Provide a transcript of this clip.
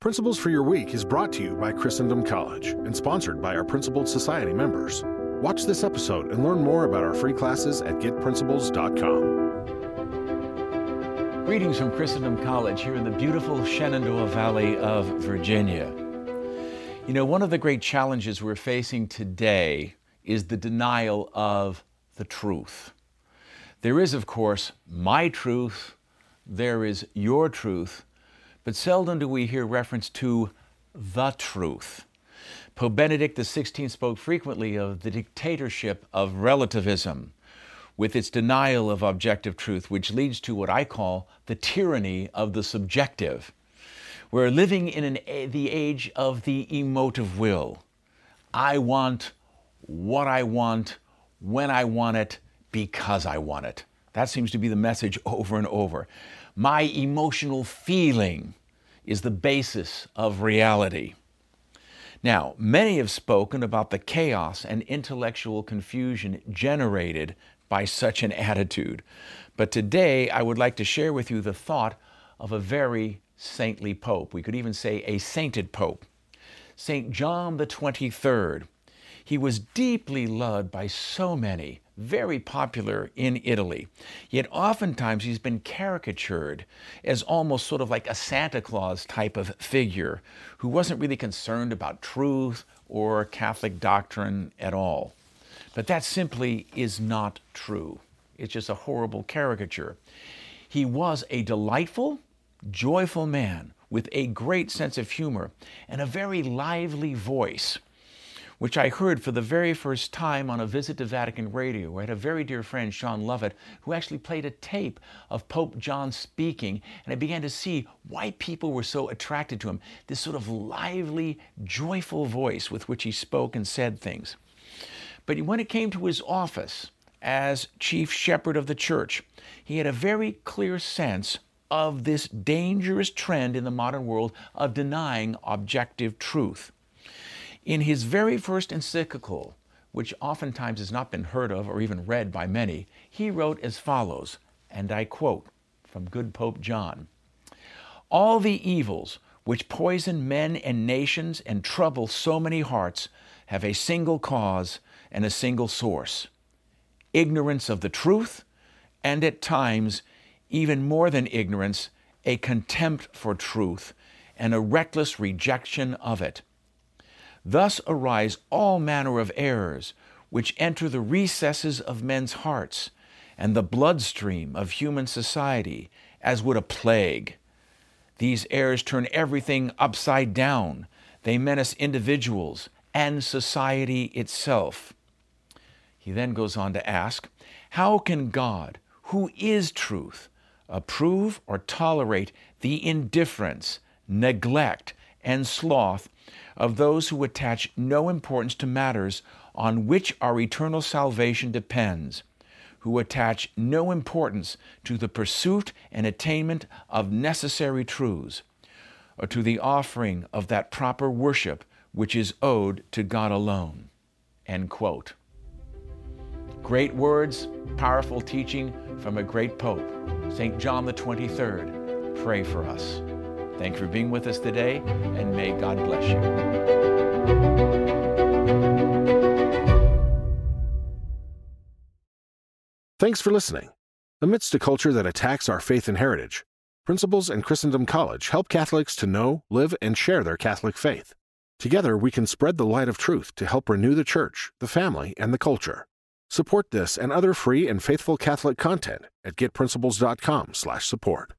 Principles for Your Week is brought to you by Christendom College and sponsored by our Principled Society members. Watch this episode and learn more about our free classes at getprinciples.com. Greetings from Christendom College here in the beautiful Shenandoah Valley of Virginia. You know, one of the great challenges we're facing today is the denial of the truth. There is, of course, my truth, there is your truth, but seldom do we hear reference to the truth. Pope Benedict XVI spoke frequently of the dictatorship of relativism, with its denial of objective truth, which leads to what I call the tyranny of the subjective. We're living in an, the age of the emotive will. I want what I want, when I want it, because I want it. That seems to be the message over and over. My emotional feeling is the basis of reality. Now, many have spoken about the chaos and intellectual confusion generated by such an attitude. But today I would like to share with you the thought of a very saintly pope. We could even say a sainted pope. St. John the 23rd. He was deeply loved by so many very popular in Italy. Yet oftentimes he's been caricatured as almost sort of like a Santa Claus type of figure who wasn't really concerned about truth or Catholic doctrine at all. But that simply is not true. It's just a horrible caricature. He was a delightful, joyful man with a great sense of humor and a very lively voice which I heard for the very first time on a visit to Vatican Radio. I had a very dear friend, Sean Lovett, who actually played a tape of Pope John speaking, and I began to see why people were so attracted to him. This sort of lively, joyful voice with which he spoke and said things. But when it came to his office as chief shepherd of the church, he had a very clear sense of this dangerous trend in the modern world of denying objective truth. In his very first encyclical, which oftentimes has not been heard of or even read by many, he wrote as follows, and I quote from good Pope John All the evils which poison men and nations and trouble so many hearts have a single cause and a single source ignorance of the truth, and at times, even more than ignorance, a contempt for truth and a reckless rejection of it. Thus arise all manner of errors, which enter the recesses of men's hearts and the bloodstream of human society, as would a plague. These errors turn everything upside down. They menace individuals and society itself. He then goes on to ask How can God, who is truth, approve or tolerate the indifference, neglect, and sloth of those who attach no importance to matters on which our eternal salvation depends, who attach no importance to the pursuit and attainment of necessary truths, or to the offering of that proper worship which is owed to God alone. End quote. Great words, powerful teaching from a great pope, St. John the 23rd. Pray for us. Thank you for being with us today, and may God bless you. Thanks for listening. Amidst a culture that attacks our faith and heritage, Principles and Christendom College help Catholics to know, live, and share their Catholic faith. Together, we can spread the light of truth to help renew the church, the family, and the culture. Support this and other free and faithful Catholic content at getprinciples.com/support.